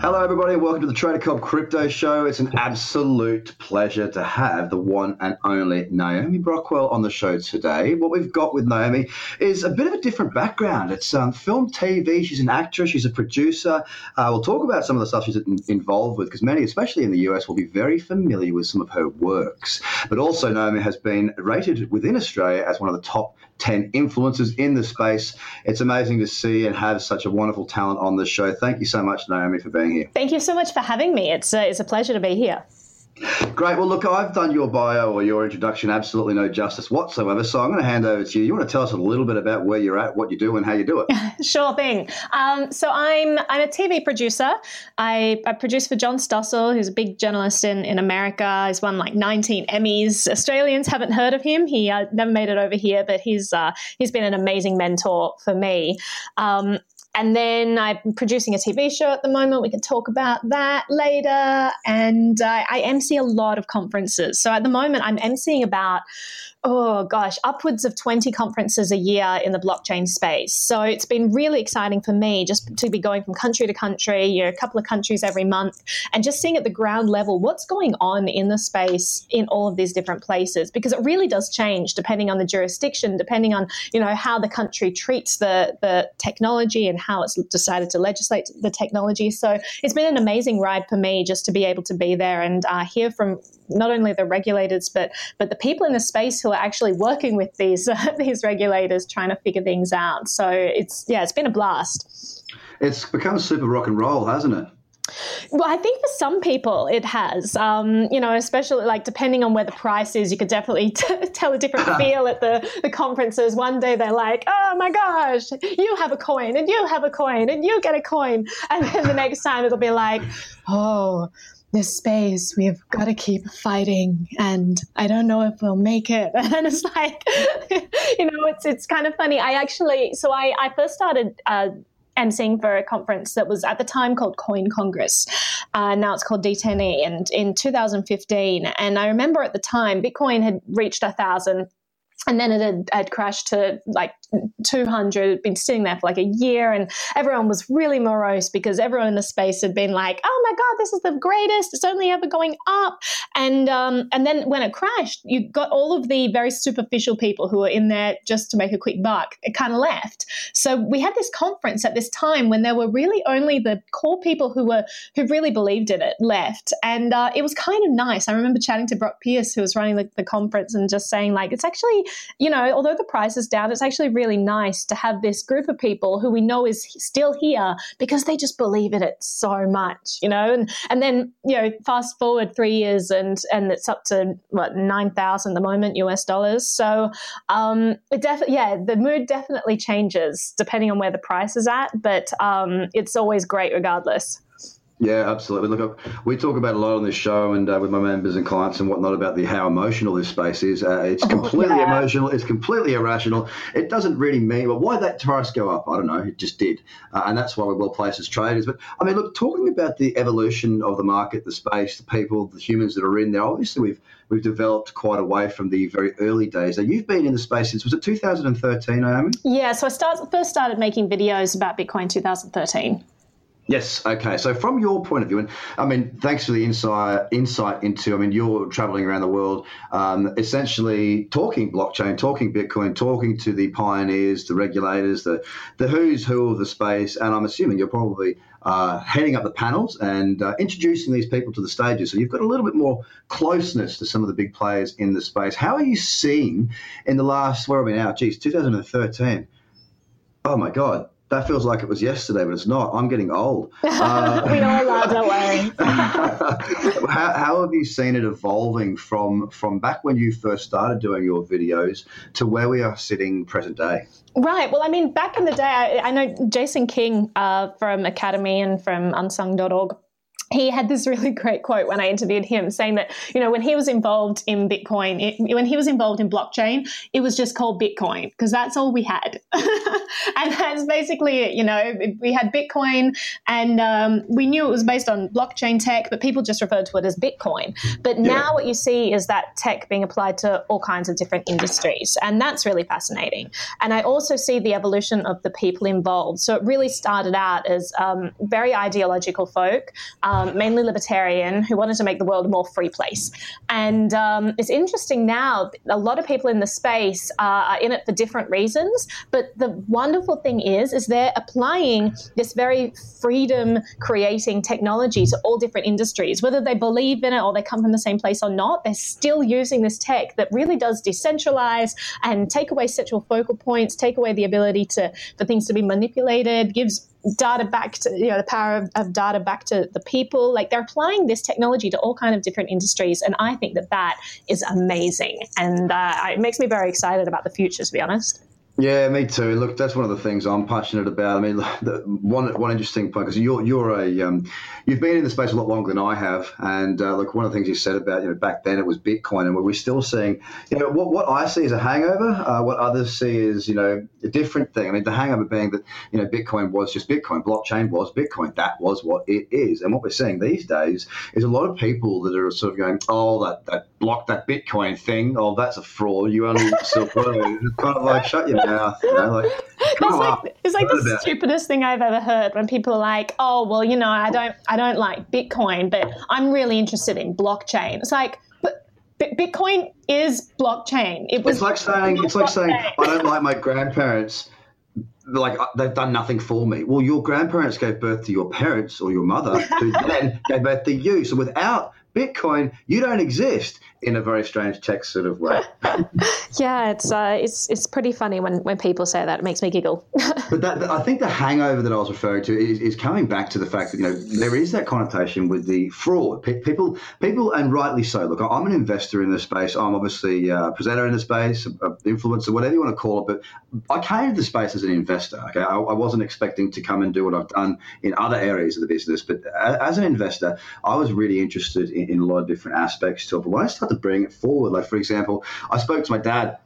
Hello, everybody, welcome to the Trader Cobb Crypto Show. It's an absolute pleasure to have the one and only Naomi Brockwell on the show today. What we've got with Naomi is a bit of a different background. It's um, film, TV. She's an actress. She's a producer. Uh, we'll talk about some of the stuff she's in- involved with because many, especially in the US, will be very familiar with some of her works. But also, Naomi has been rated within Australia as one of the top 10 influencers in the space. It's amazing to see and have such a wonderful talent on the show. Thank you so much, Naomi, for being here. Thank you so much for having me. It's a, it's a pleasure to be here. Great. Well, look, I've done your bio or your introduction absolutely no justice whatsoever. So I'm going to hand over to you. You want to tell us a little bit about where you're at, what you do, and how you do it? Sure thing. Um, so I'm I'm a TV producer. I, I produce for John Stossel, who's a big journalist in, in America. He's won like 19 Emmys. Australians haven't heard of him. He uh, never made it over here, but he's uh, he's been an amazing mentor for me. Um, and then I'm producing a TV show at the moment. We can talk about that later. And uh, I MC a lot of conferences. So at the moment, I'm MCing about oh gosh, upwards of 20 conferences a year in the blockchain space. So it's been really exciting for me just to be going from country to country, you know, a couple of countries every month, and just seeing at the ground level what's going on in the space in all of these different places because it really does change depending on the jurisdiction, depending on, you know, how the country treats the, the technology and how it's decided to legislate the technology. So it's been an amazing ride for me just to be able to be there and uh, hear from not only the regulators but but the people in the space who are actually working with these uh, these regulators trying to figure things out. So it's yeah, it's been a blast. It's become super rock and roll, hasn't it? Well, I think for some people it has. Um, you know, especially like depending on where the price is, you could definitely t- tell a different feel at the, the conferences. One day they're like, oh my gosh, you have a coin and you have a coin and you get a coin. And then the next time it'll be like, oh, this space we've got to keep fighting and i don't know if we'll make it and it's like you know it's it's kind of funny i actually so i i first started uh, emceeing for a conference that was at the time called Coin Congress. Uh, now it's called D10E, and in 2015. And I remember at the time, Bitcoin had reached a thousand and then it had, had, crashed to like 200 It'd been sitting there for like a year and everyone was really morose because everyone in the space had been like oh my god this is the greatest it's only ever going up. And um, and then when it crashed you got all of the very superficial people who were in there just to make a quick buck it kind of left. So we had this conference at this time when there were really only the core people who were who really believed in it left. And uh, it was kind of nice. I remember chatting to brock pierce who was running the, the conference and just saying like it's actually you know, although the price is down, it's actually really nice to have this group of people who we know is still here because they just believe in it so much, you know. And and then you know, fast forward three years and and it's up to what nine thousand at the moment US dollars. So um, it definitely yeah, the mood definitely changes depending on where the price is at, but um, it's always great regardless. Yeah, absolutely. Look, we talk about a lot on this show and uh, with my members and clients and whatnot about the how emotional this space is. Uh, it's completely Oh, yeah. emotional. It's completely irrational. It doesn't really mean well. Why did that price go up? I don't know. It just did, uh, and that's why we're well placed as traders. But I mean, look, talking about the evolution of the market, the space, the people, the humans that are in there. Obviously, we've we've developed quite away from the very early days. Now, you've been in the space since was it 2013, Naomi? Yeah, so I start, first started making videos about Bitcoin 2013. Yes. Okay. So, from your point of view, and I mean, thanks for the insight insight into. I mean, you're traveling around the world, um, essentially talking blockchain, talking Bitcoin, talking to the pioneers, the regulators, the the who's who of the space, and I'm assuming you're probably uh, heading up the panels and uh, introducing these people to the stages. So you've got a little bit more closeness to some of the big players in the space. How are you seeing in the last where are we now? Geez, 2013. Oh my God that feels like it was yesterday, but it's not. I'm getting old. Uh, we all are, don't worry. how, how, have you seen it evolving from from back when you first started doing your videos to where we are sitting present day? Right. Well, I mean, back in the day, I, I know Jason King uh, from Academy and from unsung.org he had this really great quote when I interviewed him saying that, you know, when he was involved in Bitcoin, it, when he was involved in blockchain, it was just called Bitcoin because that's all we had. and that's basically it. You know, we had Bitcoin and um, we knew it was based on blockchain tech, but people just referred to it as Bitcoin. But yeah. now what you see is that tech being applied to all kinds of different industries. And that's really fascinating. And I also see the evolution of the people involved. So it really started out as um, very ideological folk. Um, um, mainly libertarian, who wanted to make the world a more free place. And um, it's interesting now, a lot of people in the space are in it for different reasons. But the wonderful thing is, is they're applying this very freedom creating technology to all different industries, whether they believe in it or they come from the same place or not. They're still using this tech that really does decentralize and take away central focal points, take away the ability to for things to be manipulated, gives data back to you know the power of, of, data back to the people. Like they're applying this technology to all kind of different industries and i think that that is amazing. And uh, it makes me very excited about the future to be honest yeah, me too. Look, that's one of the things I'm passionate about. I mean, the, one one interesting point because you're you're a um, you've been in the space a lot longer than I have, and uh, look, one of the things you said about you know back then it was Bitcoin, and we're still seeing you know what what I see as a hangover, uh, what others see is you know a different thing. I mean, the hangover being that you know Bitcoin was just Bitcoin, blockchain was Bitcoin, that was what it is, and what we're seeing these days is a lot of people that are sort of going, oh, that that block that Bitcoin thing, oh, that's a fraud. You only of kind of like shut your mouth. You know, like, it's like, it's like the stupidest thing I've ever heard when people are like, "Oh, well, you know, I don't, I don't like Bitcoin, but I'm really interested in blockchain." It's like, but Bitcoin is blockchain. It was. It's like saying, it's like saying, I don't like my grandparents. Like uh, they've done nothing for me. Well, your grandparents gave birth to your parents or your mother, who then gave birth to you. So without Bitcoin, you don't exist in a very strange tech sort of way. yeah, it's uh, it's it's pretty funny when, when people say that. It makes me giggle. but that, I think the hangover that I was referring to is, is coming back to the fact that you know there is that connotation with the fraud. People, people, and rightly so. Look, I'm an investor in the space. I'm obviously a presenter in the space, influencer, whatever you want to call it. But I came to the space as an investor. Okay, I, I wasn't expecting to come and do what I've done in other areas of the business. But as an investor, I was really interested in, in a lot of different aspects to it. But when I started to bring it forward. Like for example, I spoke to my dad.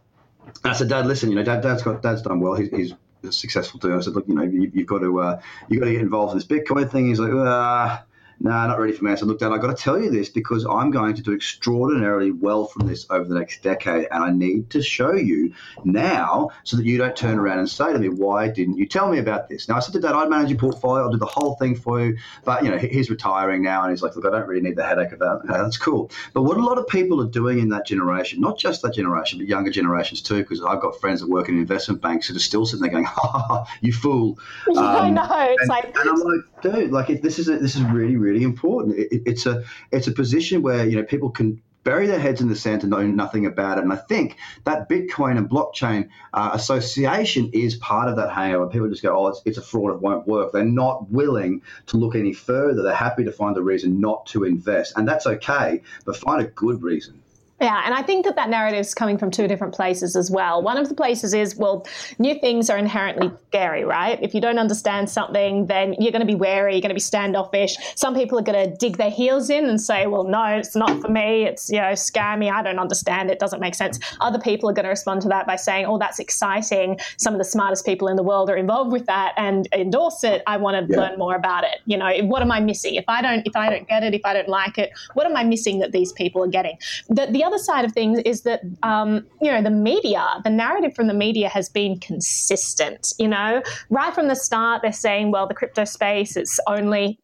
I said, Dad, listen, you know, Dad, Dad's got Dad's done well. He's, he's successful too. I said, look, you know, you, have got to uh, you got to get involved in this Bitcoin thing. He's like, ah no, nah, not ready for me. I said, look, Dad, I've got to tell you this because I'm going to do extraordinarily well from this over the next decade. And I need to show you now so that you don't turn around and say to me, why didn't you tell me about this? Now, I said to Dad, I'd manage your portfolio. I'll do the whole thing for you. But, you know, he's retiring now. And he's like, look, I don't really need the headache of that. that's cool. But what a lot of people are doing in that generation, not just that generation, but younger generations too, because I've got friends that work in investment banks that are still sitting there going, ha, ha, ha you fool. Um, I know. It's and, like, and I'm like, dude, like, it, this, is a, this is really, really important. It, it's a it's a position where you know people can bury their heads in the sand and know nothing about it. And I think that Bitcoin and blockchain uh, association is part of that hangover. People just go, oh, it's, it's a fraud, it won't work. They're not willing to look any further. They're happy to find a reason not to invest. And that's okay, but find a good reason. Yeah, and I think that that narrative is coming from two different places as well. One of the places is, well, new things are inherently scary, right? If you don't understand something, then you're going to be wary, you're going to be standoffish. Some people are going to dig their heels in and say, well, no, it's not for me. It's, you know, scammy. I don't understand. It doesn't make sense. Other people are going to respond to that by saying, oh, that's exciting. Some of the smartest people in the world are involved with that and endorse it. I want to yeah. learn more about it. You know, what am I missing? If I don't, if I don't get it, if I don't like it, what am I missing that these people are getting? The, the other side of things is that um, you know the media, the narrative from the media has been consistent. You know, right from the start, they're saying, well, the crypto space it's only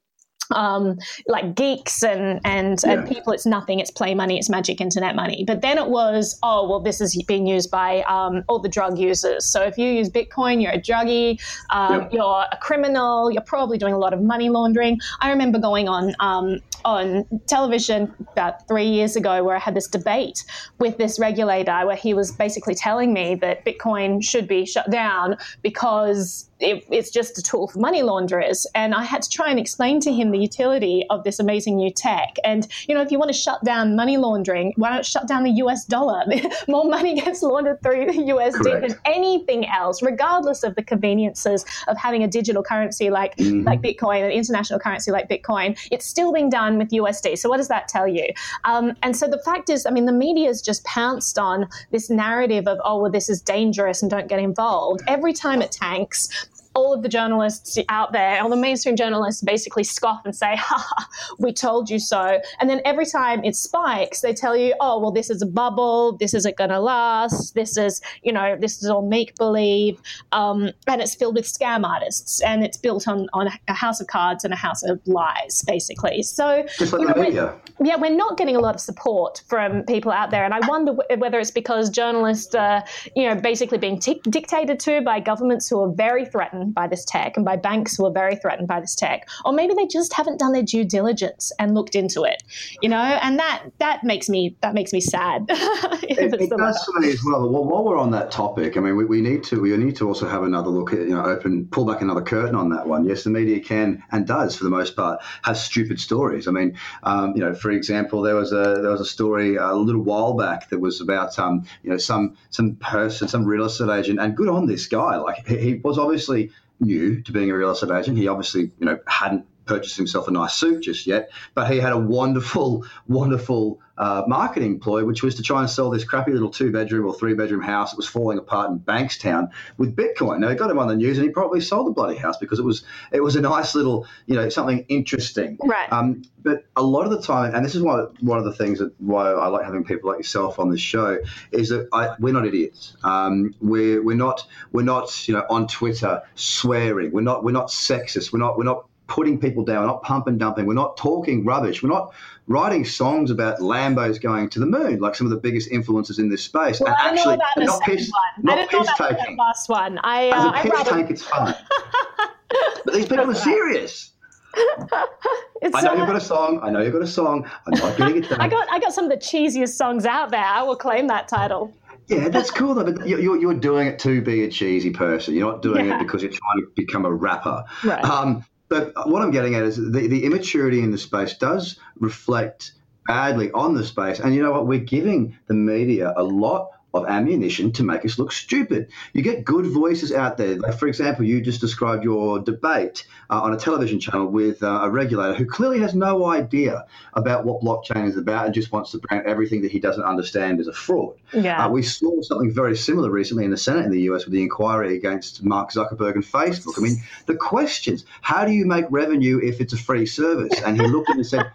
um, like geeks and and, yeah. and people. It's nothing. It's play money. It's magic internet money. But then it was, oh well, this is being used by um, all the drug users. So if you use Bitcoin, you're a druggie. Um, yeah. You're a criminal. You're probably doing a lot of money laundering. I remember going on um, on television about three years ago where I had this debate with this regulator where he was basically telling me that Bitcoin should be shut down because it, it's just a tool for money launderers. And I had to try and explain to him the utility of this amazing new tech. And, you know, if you want to shut down money laundering, why not shut down the US dollar? More money gets laundered through the USD Correct. than anything else, regardless of the conveniences of having a digital currency like, mm-hmm. like Bitcoin, an international currency like Bitcoin. It's still being done with USD. So what does that tell you? Um, and so the fact is, I mean, the media has just pounced on this narrative of, oh, well, this is dangerous and don't get involved. Every time it tanks, all of the journalists out there, all the mainstream journalists basically scoff and say, ha, we told you so. And then every time it spikes, they tell you, oh, well, this is a bubble. This isn't going to last. This is, you know, this is all make believe. Um, and it's filled with scam artists and it's built on, on a house of cards and a house of lies, basically. So, like you know, media. yeah, we're not getting a lot of support from people out there. And I wonder whether it's because journalists are, you know, basically being t- dictated to by governments who are very threatened by this tech and by banks who are very threatened by this tech, or maybe they just haven't done their due diligence and looked into it, you know, and that that makes me that makes me sad. it, it does for me as well. well. While we're on that topic, I mean, we, we need to we need to also have another look at you know open pull back another curtain on that one. Yes, the media can and does for the most part have stupid stories. I mean, um, you know, for example, there was a there was a story a little while back that was about um, you know some some person some real estate agent and good on this guy like he, he was obviously new to being a real estate agent. He obviously, you know, hadn't purchased himself a nice suit just yet, but he had a wonderful, wonderful uh, marketing ploy, which was to try and sell this crappy little two bedroom or three bedroom house that was falling apart in Bankstown with Bitcoin. Now, he got him on the news and he probably sold the bloody house because it was it was a nice little, you know, something interesting. Right. Um, but a lot of the time, and this is why one of the things that why I like having people like yourself on the show is that I, we're not idiots. Um, we're we're not we're not you know on Twitter swearing. We're not we're not sexist. We're not we're not putting people down. We're not pump and dumping. We're not talking rubbish. We're not writing songs about Lambos going to the moon, like some of the biggest influencers in this space. Well, and actually, not piss, one. not piss taking. last one. I, uh, As a piss take, it's fun. but these people are serious. I know so you've got a song. I know you've got a song. I'm not getting it done. I got I got some of the cheesiest songs out there. I will claim that title. Yeah, that's cool though. But you're, you're doing it to be a cheesy person. You're not doing yeah. it because you're trying to become a rapper. Right. Um, but what I'm getting at is the, the immaturity in the space does reflect badly on the space. And you know what? We're giving the media a lot of ammunition to make us look stupid. You get good voices out there. Like, for example, you just described your debate uh, on a television channel with uh, a regulator who clearly has no idea about what blockchain is about and just wants to brand everything that he doesn't understand as a fraud. Yeah. Uh, we saw something very similar recently in the Senate in the US with the inquiry against Mark Zuckerberg and Facebook. I mean, the questions how do you make revenue if it's a free service? And he looked at it and said,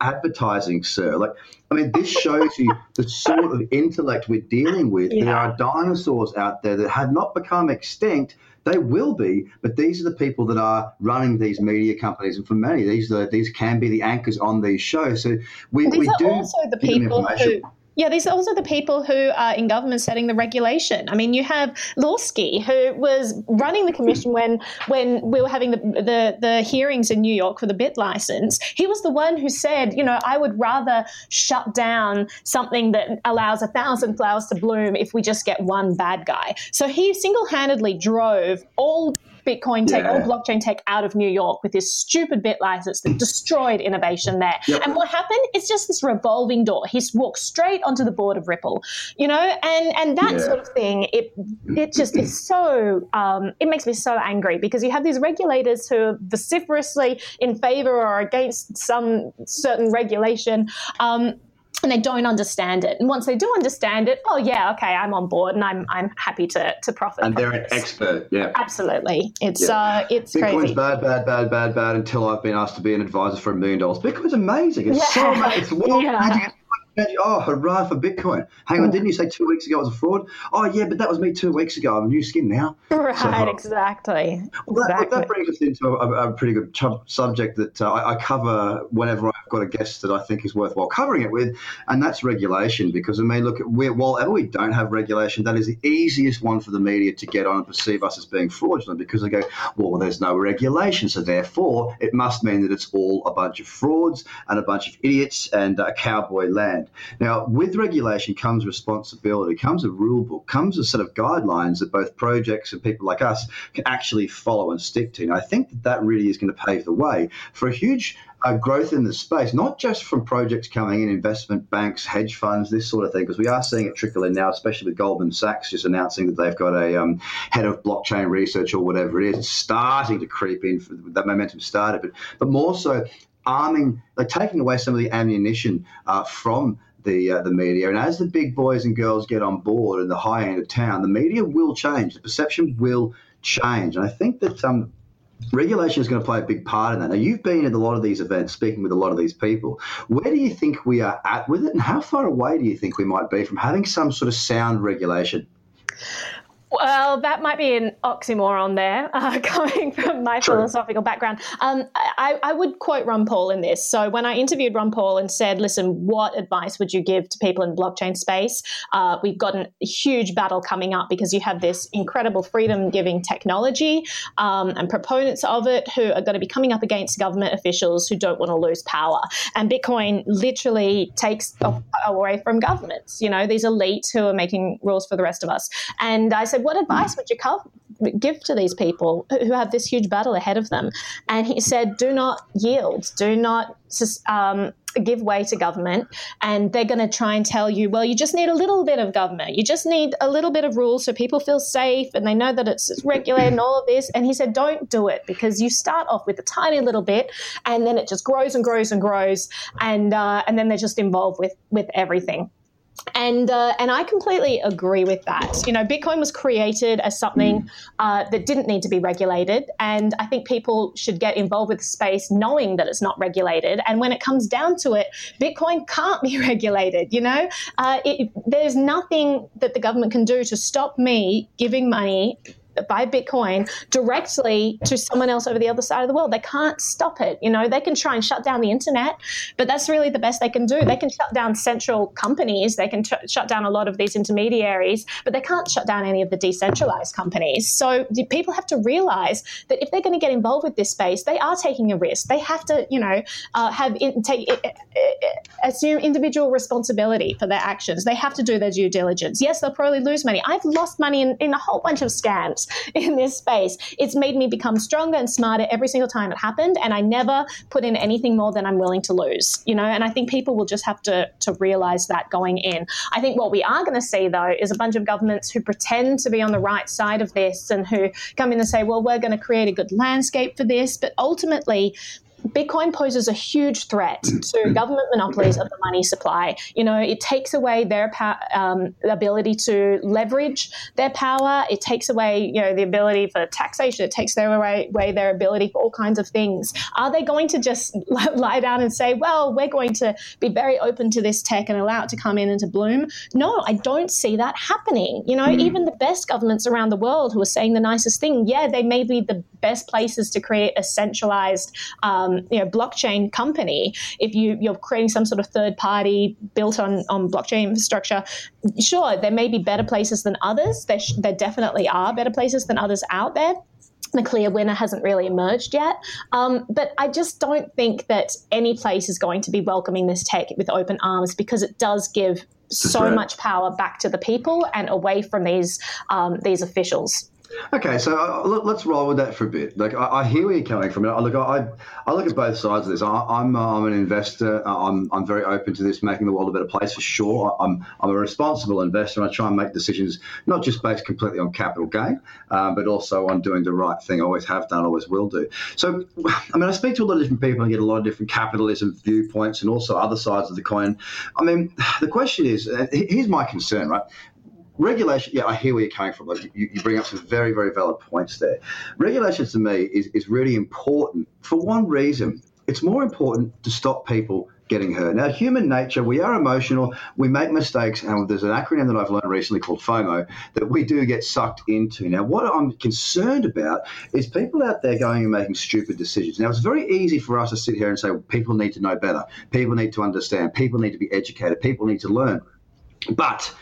advertising, sir. Like, I mean, this shows you the sort of intellect we're dealing with. Yeah. There are dinosaurs out there that have not become extinct. They will be, but these are the people that are running these media companies, and for many, these are, these can be the anchors on these shows. So we, these we are do also the people who yeah, these are also the people who are in government setting the regulation. I mean, you have Lawsky, who was running the commission when when we were having the, the, the hearings in New York for the bit license. He was the one who said, you know, I would rather shut down something that allows a thousand flowers to bloom if we just get one bad guy. So he single handedly drove all Bitcoin tech, yeah. all blockchain tech out of New York with this stupid bit license that destroyed innovation there. Yep. And what happened? It's just this revolving door. He's walked straight onto the board of Ripple, you know, and and that yeah. sort of thing. It it just is so um, it makes me so angry because you have these regulators who are vociferously in favor or against some certain regulation. Um, and they don't understand it. And once they do understand it, oh yeah, okay, I'm on board and I'm I'm happy to to profit. And they're an expert, yeah. Absolutely, it's yeah. uh, it's Bitcoin's crazy. bad, bad, bad, bad, bad. Until I've been asked to be an advisor for a million dollars. Bitcoin's amazing. It's yeah. so amazing. It's well yeah. Oh, hurrah for Bitcoin. Hang on, didn't you say two weeks ago it was a fraud? Oh, yeah, but that was me two weeks ago. I'm a new skin now. Right, so, exactly. Well, that, exactly. that, brings us into a, a pretty good subject that uh, I, I, cover whenever I've got a guest that I think is worthwhile covering it with, and that's regulation. Because, I mean, look, we're, while we don't have regulation, that is the easiest one for the media to get on and perceive us as being fraudulent because they go, well, there's no regulation, so therefore it must mean that it's all a bunch of frauds and a bunch of idiots and a cowboy land. Now, with regulation comes responsibility, comes a rule book, comes a set of guidelines that both projects and people like us can actually follow and stick to. And I think that that really is going to pave the way for a huge uh, growth in the space, not just from projects coming in, investment banks, hedge funds, this sort of thing, because we are seeing it trickle in now, especially with Goldman Sachs just announcing that they've got a um, head of blockchain research or whatever it is. It's starting to creep in. That momentum started, but but more so arming, like taking away some of the ammunition uh, from the uh, the media. And as the big boys and girls get on board in the high end of town, the media will change. The perception will change. And I think that um, regulation is going to play a big part in that. Now, you've been at a lot of these events, speaking with a lot of these people. Where do you think we are at with it, and how far away do you think we might be from having some sort of sound regulation? Well, that might be an oxymoron there, uh, coming from my True. philosophical background. Um, I, I, would quote Ron Paul in this. So, when I interviewed Ron Paul and said, listen, what advice would you give to people in blockchain space? Uh, we've got a huge battle coming up because you have this incredible freedom giving technology um, and proponents of it who are going to be coming up against government officials who don't want to lose power. And Bitcoin literally takes away from governments, you know, these elites who are making rules for the rest of us. And I said, What advice would you give to these people who have this huge battle ahead of them? And he said, Do not yield, do not um, give way to government. And they're going to try and tell you, Well, you just need a little bit of government. You just need a little bit of rules so people feel safe and they know that it's regulated and all of this. And he said, Don't do it because you start off with a tiny little bit and then it just grows and grows and grows. And, uh, and then they're just involved with, with everything and uh, and I completely agree with that. You know, Bitcoin was created as something mm. uh, that didn't need to be regulated, and I think people should get involved with the space knowing that it's not regulated. And when it comes down to it, Bitcoin can't be regulated. You know, uh, it, there's nothing that the government can do to stop me giving money buy Bitcoin directly to someone else over the other side of the world. They can't stop it. You know, they can try and shut down the internet, but that's really the best they can do. They can shut down central companies, they can shut down a lot of these intermediaries, but they can't shut down any of the decentralized companies. So people have to realize that if they're going to get involved with this space, they are taking a risk. They have to, you know, uh, have in, take assume individual responsibility for their actions. They have to do their due diligence. Yes, they'll probably lose money. I've lost money in, in a whole bunch of scams in this space. It's made me become stronger and smarter every single time it happened. And I never put in anything more than I'm willing to lose, you know, and I think people will just have to, to realize that going in. I think what we are going to see though is a bunch of governments who pretend to be on the right side of this and who come in and say, well, we're going to create a good landscape for this. But ultimately, Bitcoin poses a huge threat to government monopolies of the money supply. You know, it takes away their um, ability to leverage their power. It takes away, you know, the ability for taxation. It takes away, away their ability for all kinds of things. Are they going to just lie down and say, well, we're going to be very open to this tech and allow it to come in and to bloom? No, I don't see that happening. You know, mm. even the best governments around the world who are saying the nicest thing, yeah, they may be the best places to create a centralized um, you know, blockchain company, if you, you're creating some sort of third party built on, on blockchain infrastructure, sure, there may be better places than others. There, sh- there definitely are better places than others out there the clear winner hasn't really emerged yet. Um, but I just don't think that any place is going to be welcoming this tech with open arms because it does give so much power back to the people and away from these um, these officials. Okay, so uh, let's roll with that for a bit. Like, I, I hear where you're coming from. I look, I, I look at both sides of this. I, am I'm, uh, I'm an investor. Uh, I'm, I'm very open to this, making the world a better place for sure. I'm, I'm a responsible investor, and I try and make decisions not just based completely on capital gain, uh, but also on doing the right thing. I always have done, always will do. So, I mean, I speak to a lot of different people and get a lot of different capitalism viewpoints and also other sides of the coin. I mean, the question is, here's my concern, right? Regulation, yeah, I hear where you're coming from. Like you, you, bring up some very, very valid points there. Regulation to me is, is really important for one reason. It's more important to stop people getting hurt. Now, human nature, we are emotional, we make mistakes, and there's an acronym that I've learned recently called FOMO that we do get sucked into. Now, what I'm concerned about is people out there going and making stupid decisions. Now, it's very easy for us to sit here and say, well, people need to know better, people need to understand, people need to be educated, people need to learn. But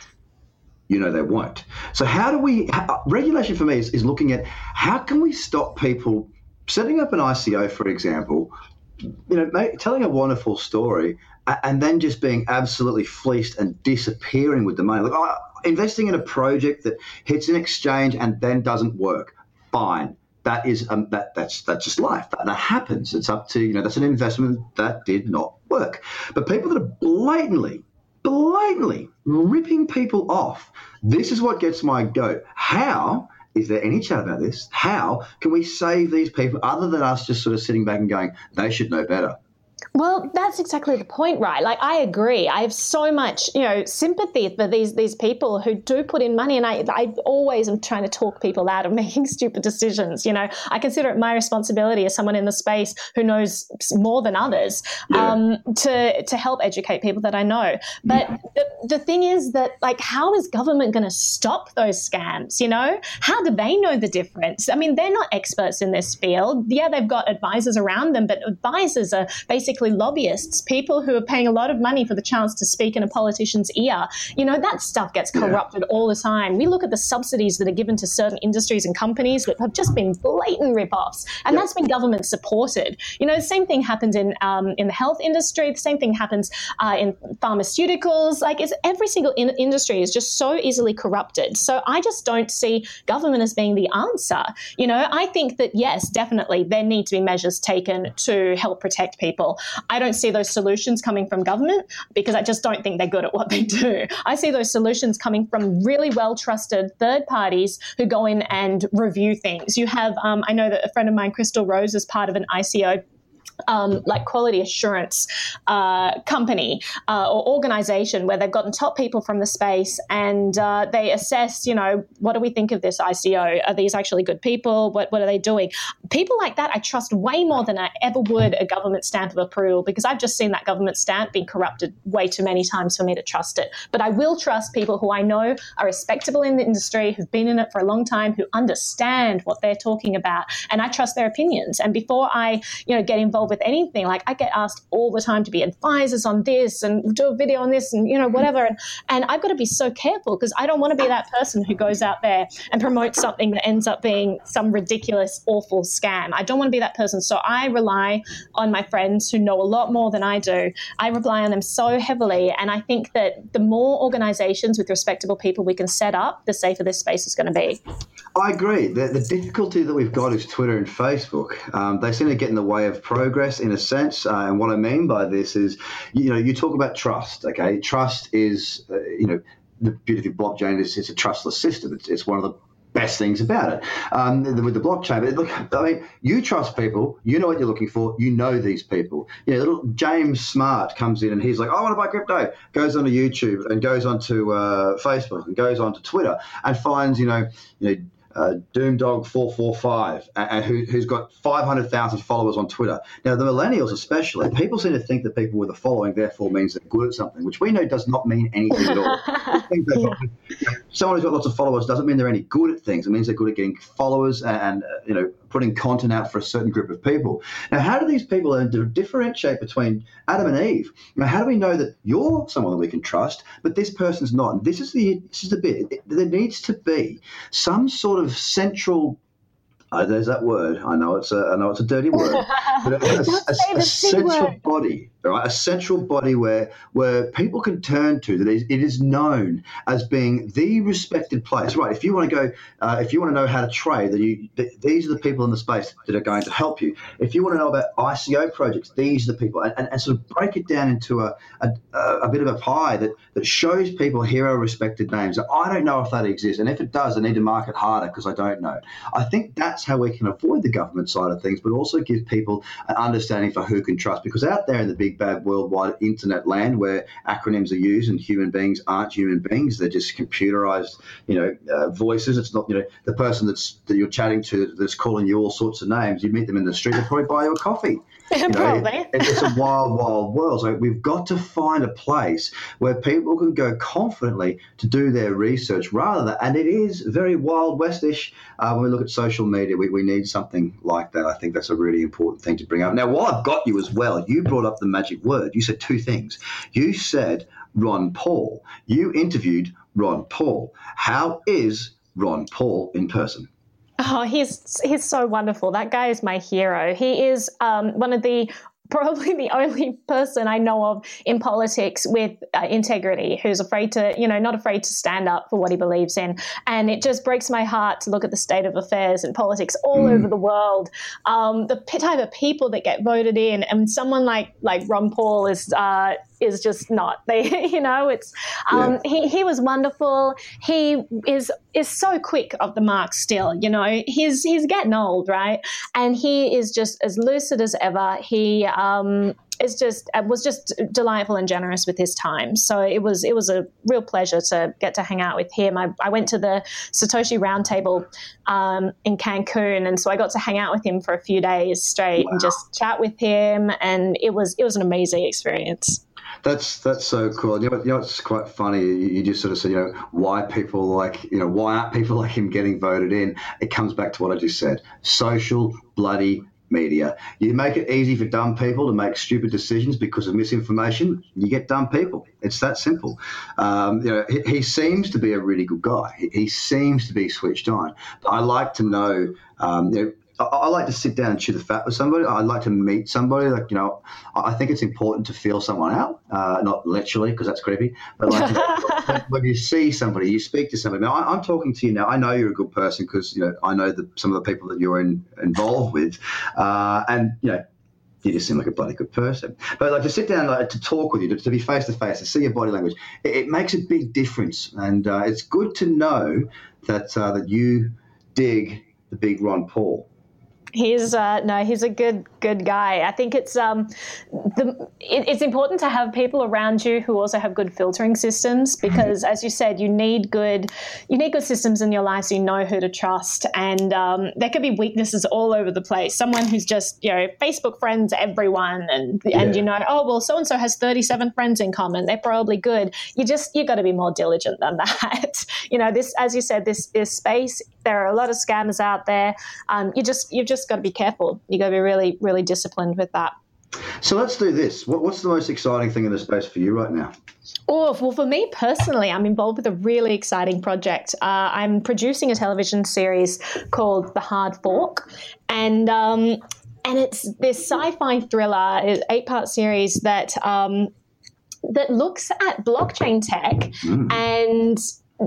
you know they won't. So how do we? How, regulation for me is, is looking at how can we stop people setting up an ICO, for example, you know, telling a wonderful story and then just being absolutely fleeced and disappearing with the money. Like oh, investing in a project that hits an exchange and then doesn't work, fine. That is um, that that's that's just life. That, that happens. It's up to you know that's an investment that did not work. But people that are blatantly blatantly ripping people off. This is what gets my goat. How is there any chat about this? How can we save these people other than us just sort of sitting back and going, they should know better? Well, that's exactly the point, right? Like I agree. I have so much, you know, sympathy for these these people who do put in money, and I I always am trying to talk people out of making stupid decisions. You know, I consider it my responsibility as someone in the space who knows more than others yeah. um, to to help educate people that I know. But yeah. the, the thing is that like, how is government going to stop those scams? You know, how do they know the difference? I mean, they're not experts in this field. Yeah, they've got advisors around them, but advisors are basically basically lobbyists, people who are paying a lot of money for the chance to speak in a politician's ear. You know, that stuff gets corrupted yeah. all the time. We look at the subsidies that are given to certain industries and companies that have just been blatant rip-offs, and yep. that's been government supported. You know, the same thing happens in um, in the health industry. The same thing happens uh, in pharmaceuticals. Like, it's, every single in- industry is just so easily corrupted. So I just don't see government as being the answer. You know, I think that yes, definitely there need to be measures taken to help protect people. I don't see those solutions coming from government because I just don't think they're good at what they do. I see those solutions coming from really well trusted third parties who go in and review things. You have, um, I know that a friend of mine, Crystal Rose, is part of an ICO um, like quality assurance uh, company uh, or organization where they've gotten top people from the space and uh, they assess, you know, what do we think of this ICO? Are these actually good people? What, what are they doing? People like that I trust way more than I ever would a government stamp of approval because I've just seen that government stamp being corrupted way too many times for me to trust it. But I will trust people who I know are respectable in the industry, who've been in it for a long time, who understand what they're talking about, and I trust their opinions. And before I, you know, get involved with anything. Like I get asked all the time to be advisors on this and do a video on this and you know whatever. And, and I've got to be so careful because I don't want to be that person who goes out there and promotes something that ends up being some ridiculous, awful scam. I don't want to be that person. So I rely on my friends who know a lot more than I do. I rely on them so heavily. And I think that the more organizations with respectable people we can set up, the safer this space is going to be. I agree. The, the difficulty that we've got is Twitter and Facebook. Um, they seem to get in the way of progress in a sense. Uh, and what I mean by this is, you know, you talk about trust. Okay, trust is, uh, you know, the beauty of blockchain is it's a trustless system. It's, it's one of the best things about it um, with the blockchain. But look, I mean, you trust people. You know what you're looking for. You know these people. You know, little James Smart comes in and he's like, "I want to buy crypto." Goes onto YouTube and goes onto uh, Facebook and goes onto Twitter and finds, you know, you know uh, Doomdog445, uh, who, has got 500,000 followers on Twitter. Now, the millennials especially, people seem to think that people with a following therefore means they're good at something, which we know does not mean anything at all. yeah. Someone who's got lots of followers doesn't mean they're any good at things. It means they're good at getting followers and, uh, you know, putting content out for a certain group of people. Now, how do these people differentiate between Adam and Eve? Now, how do we know that you're someone that we can trust, but this person's not? And this is the this is the bit. There needs to be some sort of central uh, there's that word. I know it's a, I know it's a dirty word, but a, a, a, a central body right? A central body where where people can turn to that is, it is known as being the respected place, right? If you want to go, uh, if you want to know how to trade, then you th- these are the people in the space that are going to help you. If you want to know about ICO projects, these are the people, and, and, and sort of break it down into a, a, a bit of a pie that that shows people here are respected names. I don't know if that exists, and if it does, I need to mark it harder because I don't know. I think that's how we can avoid the government side of things, but also give people an understanding for who can trust. Because out there in the big bad worldwide internet land where acronyms are used and human beings aren't human beings. They're just computerized, you know, uh, voices. It's not, you know, the person that's that you're chatting to that's calling you all sorts of names. You meet them in the street, they'll probably buy you a coffee. You know, Probably. it- it's a wild, wild world. So we've got to find a place where people can go confidently to do their research rather than, and it is very wild westish. Uh, when we look at social media, we, we need something like that. I think that's a really important thing to bring up. Now, while I've got you as well, you brought up the magic word. You said two things. You said Ron Paul. You interviewed Ron Paul. How is Ron Paul in person? Oh, he's he's so wonderful. That guy is my hero. He is um, one of the probably the only person I know of in politics with uh, integrity who's afraid to, you know, not afraid to stand up for what he believes in. And it just breaks my heart to look at the state of affairs in politics all over the world. Um, the type of people that get voted in, and someone like like Ron Paul is. Uh, is just not they you know it's um, he, he was wonderful. He is is so quick of the mark still you know he's he's getting old right? And he is just as lucid as ever. He um is just uh, was just delightful and generous with his time. So it was it was a real pleasure to get to hang out with him. I, I went to the satoshi roundtable um, in cancun. And so i got to hang out with him for a few days straight and just chat with him. And it was it was an amazing experience That's that's so cool. You know, you know it's quite funny. You, you just sort of said, you know, why people like, you know, why aren't people like him getting voted in? It comes back to what I just said: social bloody media. You make it easy for dumb people to make stupid decisions because of misinformation. You get dumb people. It's that simple. Um, you know, he, he seems to be a really good guy. He, he seems to be switched on. But I like to know. Um, you know, I, I like to sit down and chew the fat with somebody. I like to meet somebody. Like you know, I I think it's important to feel someone out, uh, not literally because that's creepy, but like when- you see somebody, you speak to somebody. Now I, I'm talking to you now. I know you're a good person because you know I know the, some of the people that you're in, involved with, uh, and you know. You just seem like a bloody good person, but like to sit down, like to talk with you, to, to be face to face, to see your body language, it, it makes a big difference, and uh, it's good to know that uh, that you dig the big Ron Paul. He's uh, no, he's a good good guy. I think it's um, the it, it's important to have people around you who also have good filtering systems because, as you said, you need good you need good systems in your life so you know who to trust. And um, there could be weaknesses all over the place. Someone who's just you know Facebook friends everyone, and and you know oh well, so and so has thirty seven friends in common. They're probably good. You just you got to be more diligent than that. you know this, as you said, this is space. There are a lot of scammers out there. Um, you just you've just got to be careful. You got to be really really disciplined with that. So let's do this. What, what's the most exciting thing in the space for you right now? Oh, well, for me personally, I'm involved with a really exciting project. Uh, I'm producing a television series called The Hard Fork, and um, and it's this sci-fi thriller, eight-part series that um, that looks at blockchain tech and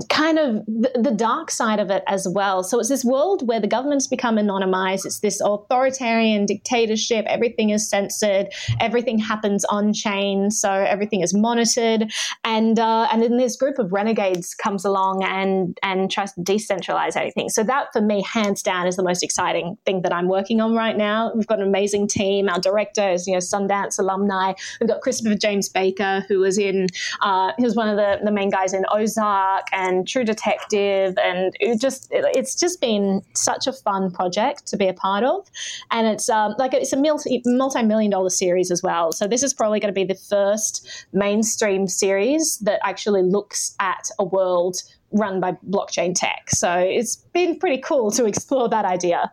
kind of the, dark side of it as well. So it's this world where the government's become anonymized. It's this authoritarian dictatorship. Everything is censored. Everything happens on chain. So everything is monitored. And uh, and then this group of renegades comes along and and tries to decentralize everything. So that for me, hands down, is the most exciting thing that I'm working on right now. We've got an amazing team. Our director is you know Sundance alumni. We've got Christopher James Baker, who was in uh, he was one of the, the main guys in Ozark and True Detective, and it just it's just been such a fun project to be a part of, and it's um, like it's a multi million dollar series as well. So this is probably going to be the first mainstream series that actually looks at a world run by blockchain tech. So it's been pretty cool to explore that idea.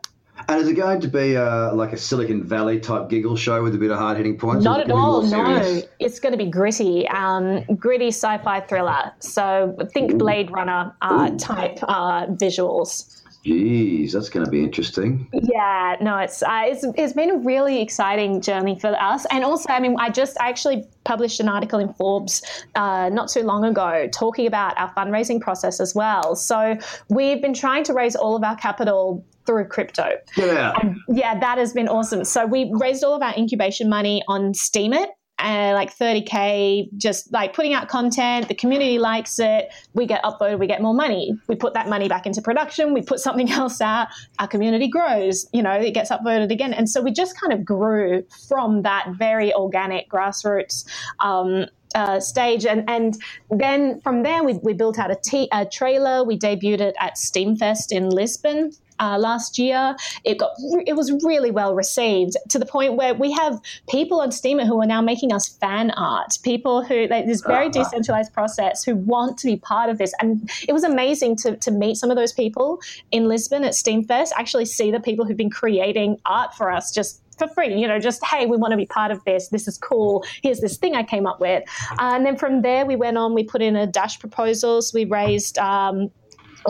And is it going to be uh, like a Silicon Valley type giggle show with a bit of hard hitting points? Not at all. No, it's going to be gritty, um, gritty sci-fi thriller. So think Blade Runner uh, type uh, visuals. Jeez, that's going to be interesting. Yeah, no, it's uh, it's it's been a really exciting journey for us, and also, I mean, I just I actually published an article in Forbes uh, not too long ago talking about our fundraising process as well. So we've been trying to raise all of our capital through crypto. Yeah. And yeah, that has been awesome. So we raised all of our incubation money on Steemit. Uh, like 30k just like putting out content the community likes it we get upvoted we get more money we put that money back into production we put something else out our community grows you know it gets upvoted again and so we just kind of grew from that very organic grassroots um, uh, stage and and then from there we, we built out a, t- a trailer we debuted it at SteemFest in lisbon uh, last year. It got it was really well received to the point where we have people on Steemit who are now making us fan art. People who like, this very uh-huh. decentralized process who want to be part of this, and it was amazing to to meet some of those people in Lisbon at SteemFest. Actually, see the people who've been creating art for us just for free, you know, just, hey, we want to be part of this. This is cool. Here's this thing I came up with. Uh, and then from there, we went on, we put in a dash proposals. We raised, um,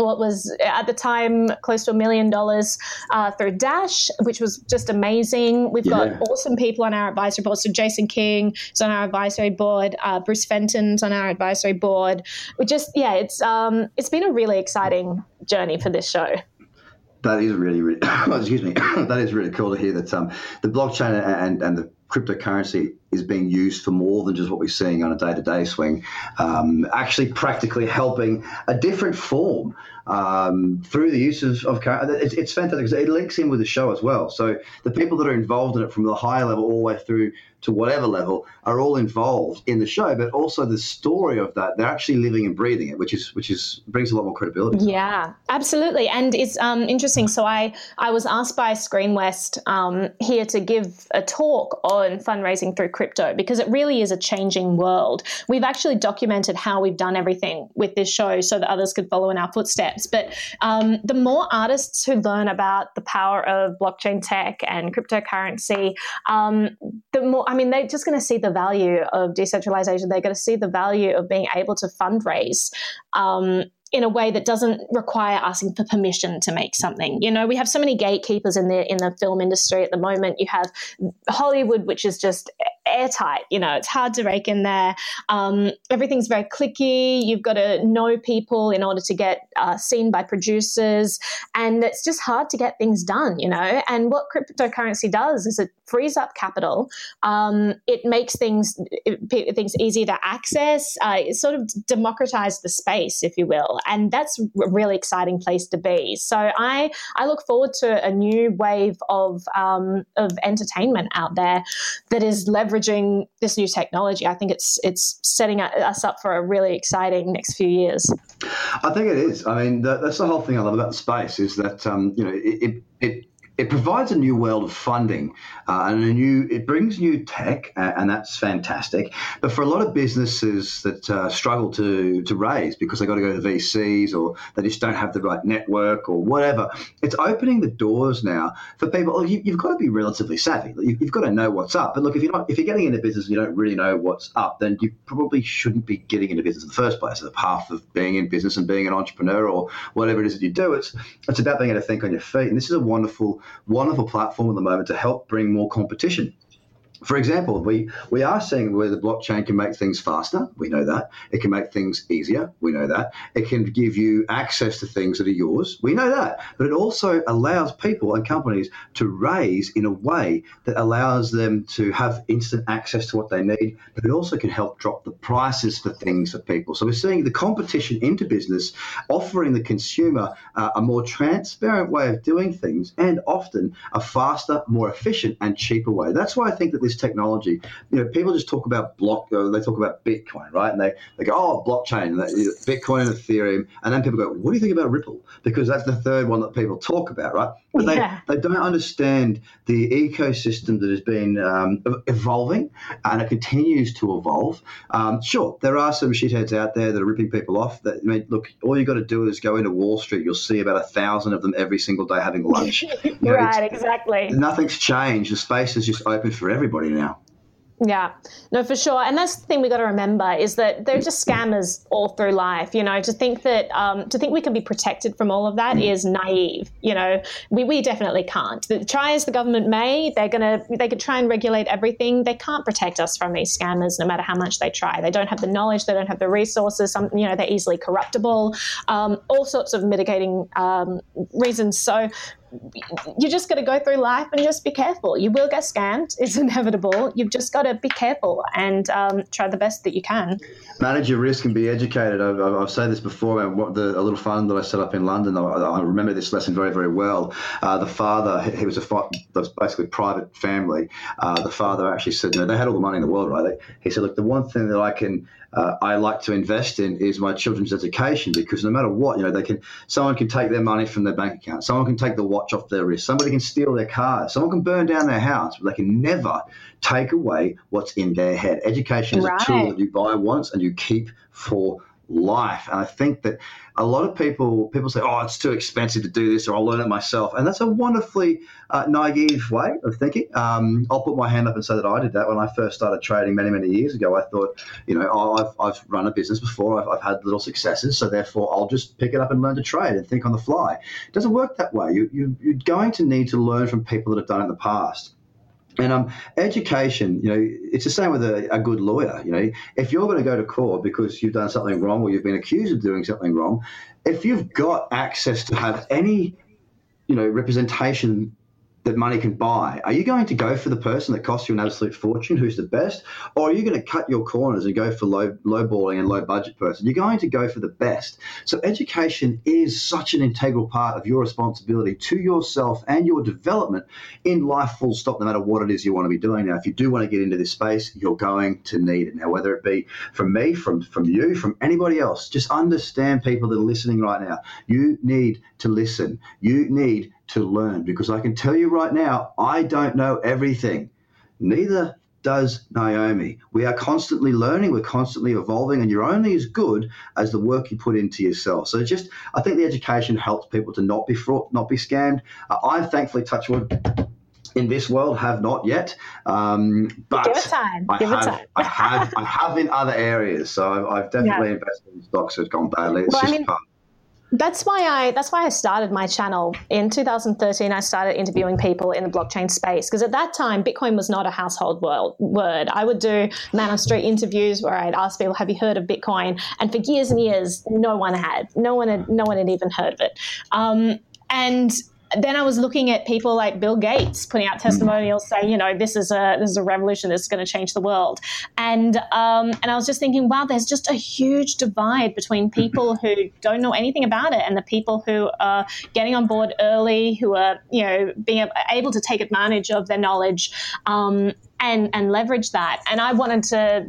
what was at the time close to a million dollars uh, through Dash, which was just amazing. We've yeah. got awesome people on our advisory board. So Jason King is on our advisory board. Uh, Bruce Fenton's on our advisory board. We just yeah, it's um, it's been a really exciting journey for this show. That is really, really excuse me. that is really cool to hear that um, the blockchain and, and the cryptocurrency is being used for more than just what we're seeing on a day-to-day swing. Um, actually, practically helping a different form um, through the use of, of it's, it's fantastic because it links in with the show as well. So the people that are involved in it from the higher level all the way through to whatever level are all involved in the show, but also the story of that they're actually living and breathing it, which is which is brings a lot more credibility. Yeah, absolutely, and it's um, interesting. So I I was asked by Screen West um, here to give a talk on fundraising through crypto because it really is a changing world. We've actually documented how we've done everything with this show so that others could follow in our footsteps. But um, the more artists who learn about the power of blockchain tech and cryptocurrency, um, the more I mean, they're just going to see the value of decentralization. They're going to see the value of being able to fundraise. Um, in a way that doesn't require asking for permission to make something. You know, we have so many gatekeepers in the in the film industry at the moment. You have Hollywood, which is just airtight. You know, it's hard to rake in there. Um, everything's very cliquey. You've got to know people in order to get uh, seen by producers, and it's just hard to get things done. You know, and what cryptocurrency does is it frees up capital. Um, it makes things it, things easier to access. Uh, it sort of democratized the space, if you will, and that's a really exciting place to be. So I I look forward to a new wave of um, of entertainment out there that is leveraging leveraging this new technology. I think it's it's setting us up for a really exciting next few years. I think it is. I mean, that's the whole thing I love about space is that um, you know it, it, it it provides a new world of funding uh, and a new it brings new tech uh, and that's fantastic. But for a lot of businesses that uh, struggle to to raise because they've got to go to VCs or they just don't have the right network or whatever it's opening the doors now for people. You, have got to be relatively savvy. You've got to know what's up. But look if you're not if you're getting into business and you don't really know what's up then you probably shouldn't be getting into business in the first place. The path of being in business and being an entrepreneur or whatever it is that you do it's it's about being able to think on your feet. And this is a wonderful wonderful platform at the moment to help bring more competition for example, we, we are seeing where the blockchain can make things faster. We know that. It can make things easier. We know that. It can give you access to things that are yours. We know that. But it also allows people and companies to raise in a way that allows them to have instant access to what they need. But it also can help drop the prices for things for people. So we're seeing the competition into business offering the consumer uh, a more transparent way of doing things and often a faster, more efficient, and cheaper way. That's why I think that this technology. You know, people just talk about block. Uh, they talk about Bitcoin, right? And they, they go, oh, blockchain, Bitcoin and Ethereum, and then people go, what do you think about Ripple? Because that's the third one that people talk about, right? But yeah. they, they don't understand the ecosystem that has been um, evolving, and it continues to evolve. Um, sure, there are some shitheads out there that are ripping people off. That I mean, look, all you got to do is go into Wall Street. You'll see about a thousand of them every single day having lunch. You know, right, exactly. Nothing's changed. The space is just open for everybody everybody now. Yeah, no, for sure. And that's the thing we got to remember is that they're just scammers all through life. You know, to think that um, to think we can be protected from all of that mm. is naive. You know, we, we definitely can't. Try as the government may, they're gonna they could try and regulate everything. They can't protect us from these scammers, no matter how much they try. They don't have the knowledge. They don't have the resources. Some, you know, they're easily corruptible. Um, all sorts of mitigating um, reasons. So you just got to go through life and just be careful. You will get scammed; it's inevitable. You've just got to be careful and um, try the best that you can. Manage your risk and be educated. I've, I've said this before. What the, a little fund that I set up in London. I, I remember this lesson very, very well. Uh, the father, he was a was basically private family. Uh, the father actually said, you know, they had all the money in the world, right? He said, look, the one thing that I can uh, I like to invest in is my children's education because no matter what, you know, they can someone can take their money from their bank account, someone can take the watch off their wrist, somebody can steal their car, someone can burn down their house, but they can never take away what's in their head. Education is right. a tool that you buy once and you keep for life. And I think that a lot of people people say, "Oh, it's too expensive to do this," or "I'll learn it myself," and that's a wonderfully uh, naive way of thinking. Um, I'll put my hand up and say that I did that when I first started trading many many years ago. I thought, you know, oh, I've, I've run a business before, I've, I've had little successes, so therefore I'll just pick it up and learn to trade and think on the fly. It doesn't work that way. You, you you're going to need to learn from people that have done it in the past. And um, education, you know, it's the same with a, a, good lawyer. You know, if you're going to go to court because you've done something wrong or you've been accused of doing something wrong, if you've got access to have any, you know, representation that money can buy. Are you going to go for the person that costs you an absolute fortune, who's the best, or are you going to cut your corners and go for low low balling and low budget person? You're going to go for the best. So education is such an integral part of your responsibility to yourself and your development in life. Full stop. No matter what it is you want to be doing. Now, if you do want to get into this space, you're going to need it. Now, whether it be from me, from from you, from anybody else, just understand people that are listening right now. You need to listen. You need to learn because I can tell you right now, I don't know everything. Neither does Naomi. We are constantly learning, we're constantly evolving, and you're only as good as the work you put into yourself. So just, I think the education helps people to not be fraught, not be scammed. Uh, I've thankfully, touch wood, in this world have not yet. Um, but Give it time. I Give have, it time. I have, I have in other areas. So I've, I've definitely yeah. invested in stocks that have gone badly. It's well, just I mean, part that's why I that's why I started my channel in 2013. I started interviewing people in the blockchain space because at that time Bitcoin was not a household world, word. I would do man on street interviews where I'd ask people, "Have you heard of Bitcoin?" And for years and years, no one had. No one had. No one had even heard of it. Um, and then I was looking at people like Bill Gates putting out testimonials saying, you know, this is a this is a revolution, that's going to change the world, and um, and I was just thinking, wow, there's just a huge divide between people who don't know anything about it and the people who are getting on board early, who are you know being able to take advantage of their knowledge um, and and leverage that. And I wanted to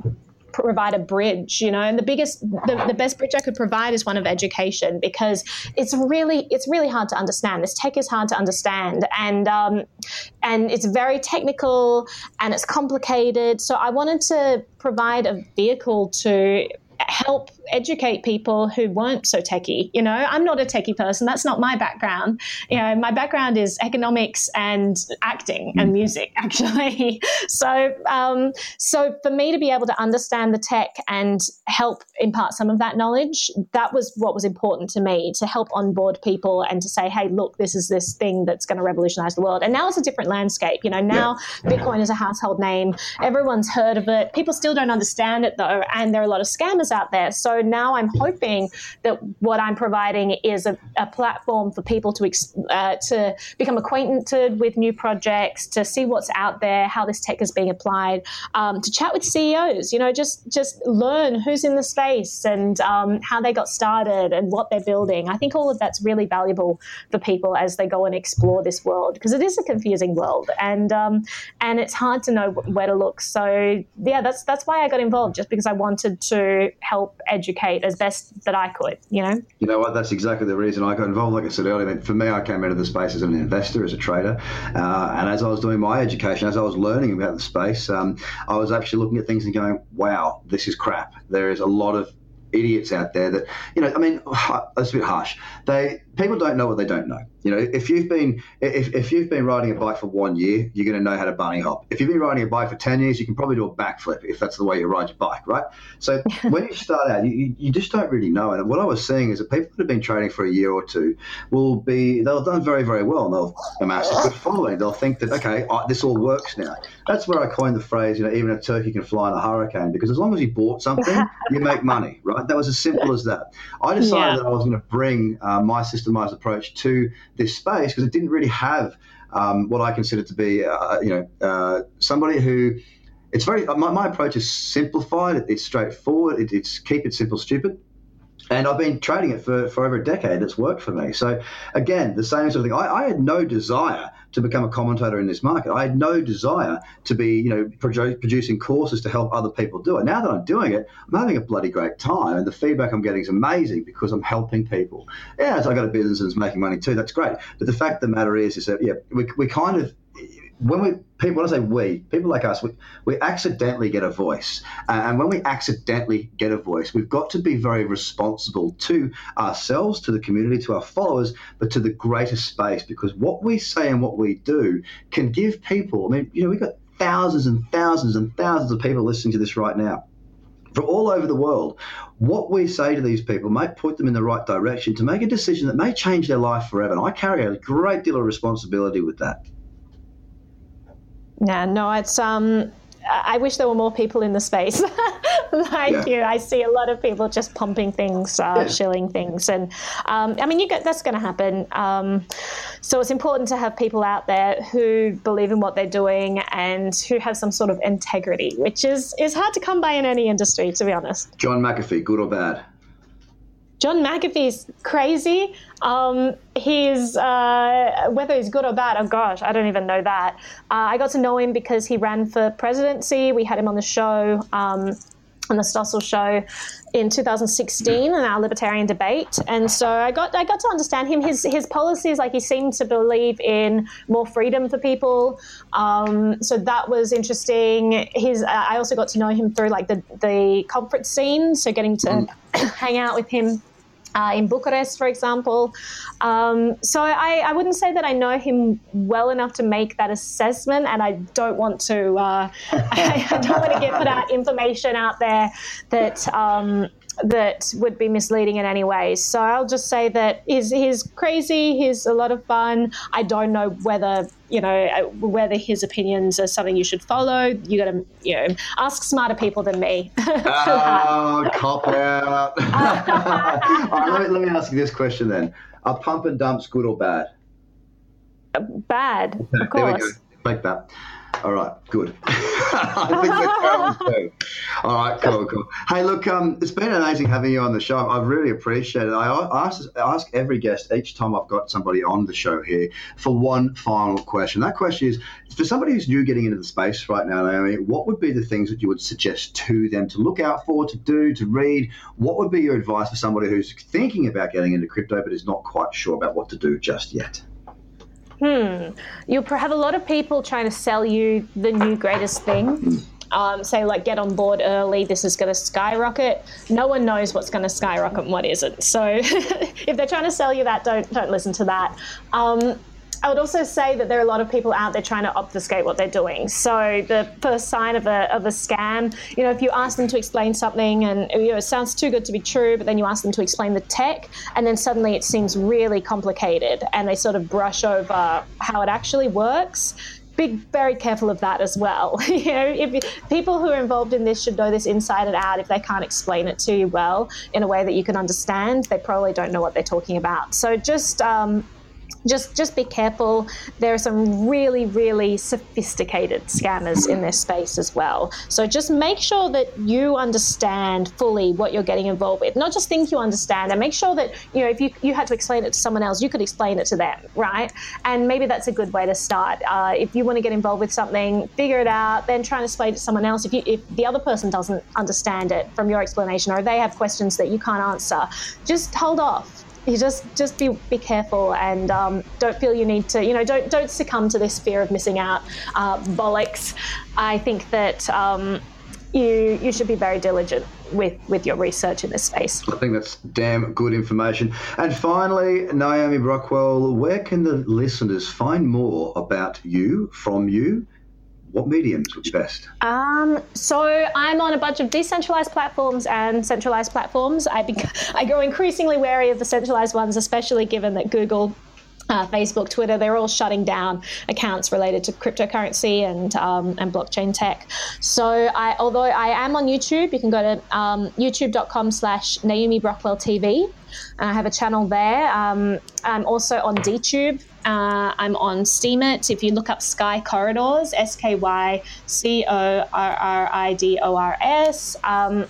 provide a bridge, you know, and the biggest, the, the best bridge I could provide is one of education because it's really, it's really hard to understand. This tech is hard to understand, and um, and it's very technical and it's complicated. So I wanted to provide a vehicle to help educate people who weren't so techie. You know, I'm not a techie person. That's not my background. You know, my background is economics and acting and mm. music, actually. so, um, so for me to be able to understand the tech and help impart some of that knowledge, that was what was important to me to help onboard people and to say, hey, look, this is this thing that's going to revolutionize the world. And now it's a different landscape. You know, now yeah. Bitcoin is a household name. Everyone's heard of it. People still don't understand it though, and there are a lot of scammers out there. So now I'm hoping that what I'm providing is a, a platform for people to uh, to become acquainted with new projects, to see what's out there, how this tech is being applied, um, to chat with CEOs. You know, just just learn who's in the space and um, how they got started and what they're building. I think all of that's really valuable for people as they go and explore this world because it is a confusing world and um, and it's hard to know where to look. So yeah, that's that's why I got involved, just because I wanted to help educate as best that I could, you know? You know what? That's exactly the reason I got involved. Like I said earlier, I mean, for me, I came into the space as an investor, as a trader. Uh, and as I was doing my education, as I was learning about the space, um, I was actually looking at things and going, wow, this is crap. There is a lot of idiots out there that you know i mean that's a bit harsh they people don't know what they don't know you know, if you've been if, if you've been riding a bike for one year, you're going to know how to bunny hop. If you've been riding a bike for ten years, you can probably do a backflip if that's the way you ride your bike, right? So when you start out, you, you just don't really know. And what I was seeing is that people that have been training for a year or two will be they'll have done very very well and they'll amass a good following. They'll think that okay, this all works now. That's where I coined the phrase, you know, even a turkey can fly in a hurricane because as long as you bought something, you make money, right? That was as simple as that. I decided yeah. that I was going to bring uh, my system approach to this space because it didn't really have um, what I consider to be, uh, you know, uh, somebody who. It's very. My, my approach is simplified. It's straightforward. It, it's keep it simple, stupid and I've been trading it for, for over a decade. It's worked for me. So, again, the same sort of thing. I, I, had no desire to become a commentator in this market. I had no desire to be, you know, produ- producing courses to help other people do it. Now that I'm doing it, I'm having a bloody great time, and the feedback I'm getting is amazing because I'm helping people. Yeah, I got a business and it's making money too. That's great. But the fact of the matter is, is that yeah, we, we kind of when we people when I say we people like us we, we accidentally get a voice uh, and when we accidentally get a voice we've got to be very responsible to ourselves to the community to our followers but to the greater space because what we say and what we do can give people I mean you know we've got thousands and thousands and thousands of people listening to this right now from all over the world. What we say to these people may put them in the right direction to make a decision that may change their life forever. And I carry a great deal of responsibility with that. Yeah, no, it's um I wish there were more people in the space like yeah. you. I see a lot of people just pumping things, uh, yeah. shilling things, and um, I mean, you get that's going to happen. Um, so it's important to have people out there who believe in what they're doing and who have some sort of integrity, which is is hard to come by in any industry, to be honest. John McAfee, good or bad? John McAfee's crazy. Um, he's uh, whether he's good or bad. Oh gosh, I don't even know that. Uh, I got to know him because he ran for presidency. We had him on the show. Um, on the Stossel show in 2016 in our libertarian debate, and so I got I got to understand him. His his policies, like he seemed to believe in more freedom for people. Um, so that was interesting. His I also got to know him through like the the conference scene, so getting to mm. hang out with him uh, in Bucharest, for example. Um, so I, I, wouldn't say that I know him well enough to make that assessment, and I don't want to. Uh, I, I, don't want to get put out information out there that um, that would be misleading in any way. So I'll just say that he's, he's crazy, he's a lot of fun. I don't know whether, you know, uh, whether his opinions are something you should follow. You got to, you know, ask smarter people than me. oh, cop out. All right, let, me, let me ask you this question then. Are pump and dumps good or bad? Bad, of course. There we go. Make that. All right, good. I think too. All right, cool, cool. Hey, look, um, it's been amazing having you on the show. I really appreciate it. I ask, I ask every guest each time I've got somebody on the show here for one final question. That question is for somebody who's new getting into the space right now, Naomi, what would be the things that you would suggest to them to look out for, to do, to read? What would be your advice for somebody who's thinking about getting into crypto but is not quite sure about what to do just yet? Hmm, you'll have a lot of people trying to sell you the new greatest thing. Um, say like get on board early. This is going to skyrocket. No one knows what's going to skyrocket and what isn't. So if they're trying to sell you that don't don't listen to that. Um, I would also say that there are a lot of people out there trying to obfuscate what they're doing. So the first sign of a, of a scam, you know, if you ask them to explain something and you know, it sounds too good to be true, but then you ask them to explain the tech, and then suddenly it seems really complicated, and they sort of brush over how it actually works be very careful of that as well. you know, if people who are involved in this should know this inside and out. If they can't explain it to you well in a way that you can understand, they probably don't know what they're talking about. So just um, just just be careful. There are some really really sophisticated scammers in this space as well. So just make sure that you understand fully what you're getting involved with. Not just think you understand, and make sure that you know if you you had to explain it to someone else, you could explain it to them, right? And maybe that's a good way to start. Uh, if you want to get involved with something, figure it out, then try and explain it to someone else. If you if the other person doesn't understand it from your explanation, or they have questions that you can't answer, just hold off you just just be be careful and um, don't feel you need to you know don't don't succumb to this fear of missing out uh, bollocks. I think that. Um, you you should be very diligent with with your research in this space. I think that's damn good information. And finally, Naomi Brockwell, where can the listeners find more about you from you what mediums would be best? Um, so I'm on a bunch of decentralized platforms and centralized platforms. I, I grow increasingly wary of the centralized ones, especially given that Google uh, Facebook, Twitter, they're all shutting down accounts related to cryptocurrency and um, and blockchain tech. So, I, although I am on YouTube, you can go to um, youtube.com slash Naomi Brockwell TV. I have a channel there. Um, I'm also on DTube. Uh, I'm on Steemit. If you look up Sky Corridors, S K Y C O R R I D O R S, um,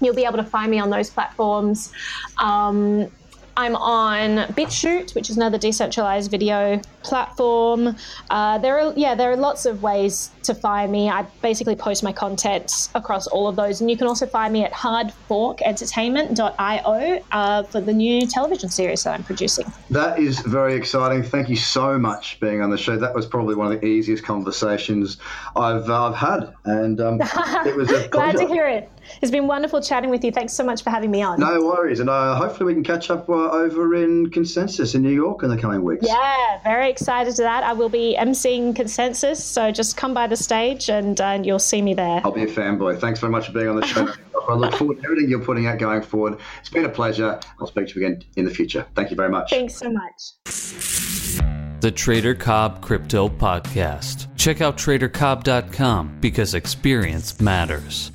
you'll be able to find me on those platforms. Um, I'm on BitChute, which is another decentralized video platform. Uh, there are yeah, there are lots of ways to find me. I basically post my content across all of those, and you can also find me at hardforkentertainment.io uh, for the new television series that I'm producing. That is very exciting. Thank you so much for being on the show. That was probably one of the easiest conversations I've uh, I've had, and um, it was a glad to hear it. It's been wonderful chatting with you. Thanks so much for having me on. No worries, and uh, hopefully we can catch up uh, over in Consensus in New York in the coming weeks. Yeah, very excited to that. I will be emceeing Consensus, so just come by the stage and, uh, and you'll see me there. I'll be a fanboy. Thanks very much for being on the show. I look forward to everything you're putting out going forward. It's been a pleasure. I'll speak to you again in the future. Thank you very much. Thanks so much. The Trader Cobb Crypto Podcast. Check out tradercobb.com because experience matters.